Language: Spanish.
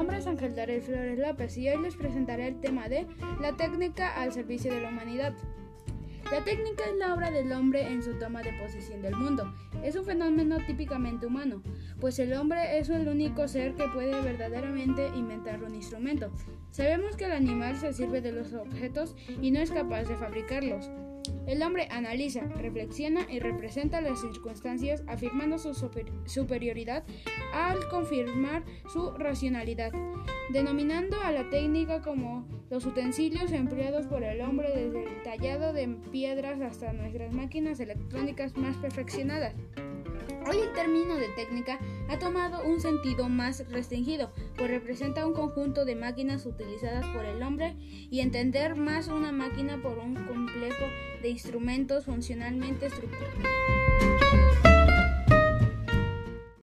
Ángel Darel Flores López y hoy les presentaré el tema de la técnica al servicio de la humanidad. La técnica es la obra del hombre en su toma de posesión del mundo. Es un fenómeno típicamente humano, pues el hombre es el único ser que puede verdaderamente inventar un instrumento. Sabemos que el animal se sirve de los objetos y no es capaz de fabricarlos. El hombre analiza, reflexiona y representa las circunstancias afirmando su superioridad al confirmar su racionalidad, denominando a la técnica como los utensilios empleados por el hombre desde el tallado de piedras hasta nuestras máquinas electrónicas más perfeccionadas. Hoy el término de técnica ha tomado un sentido más restringido, pues representa un conjunto de máquinas utilizadas por el hombre y entender más una máquina por un complejo de instrumentos funcionalmente estructurados.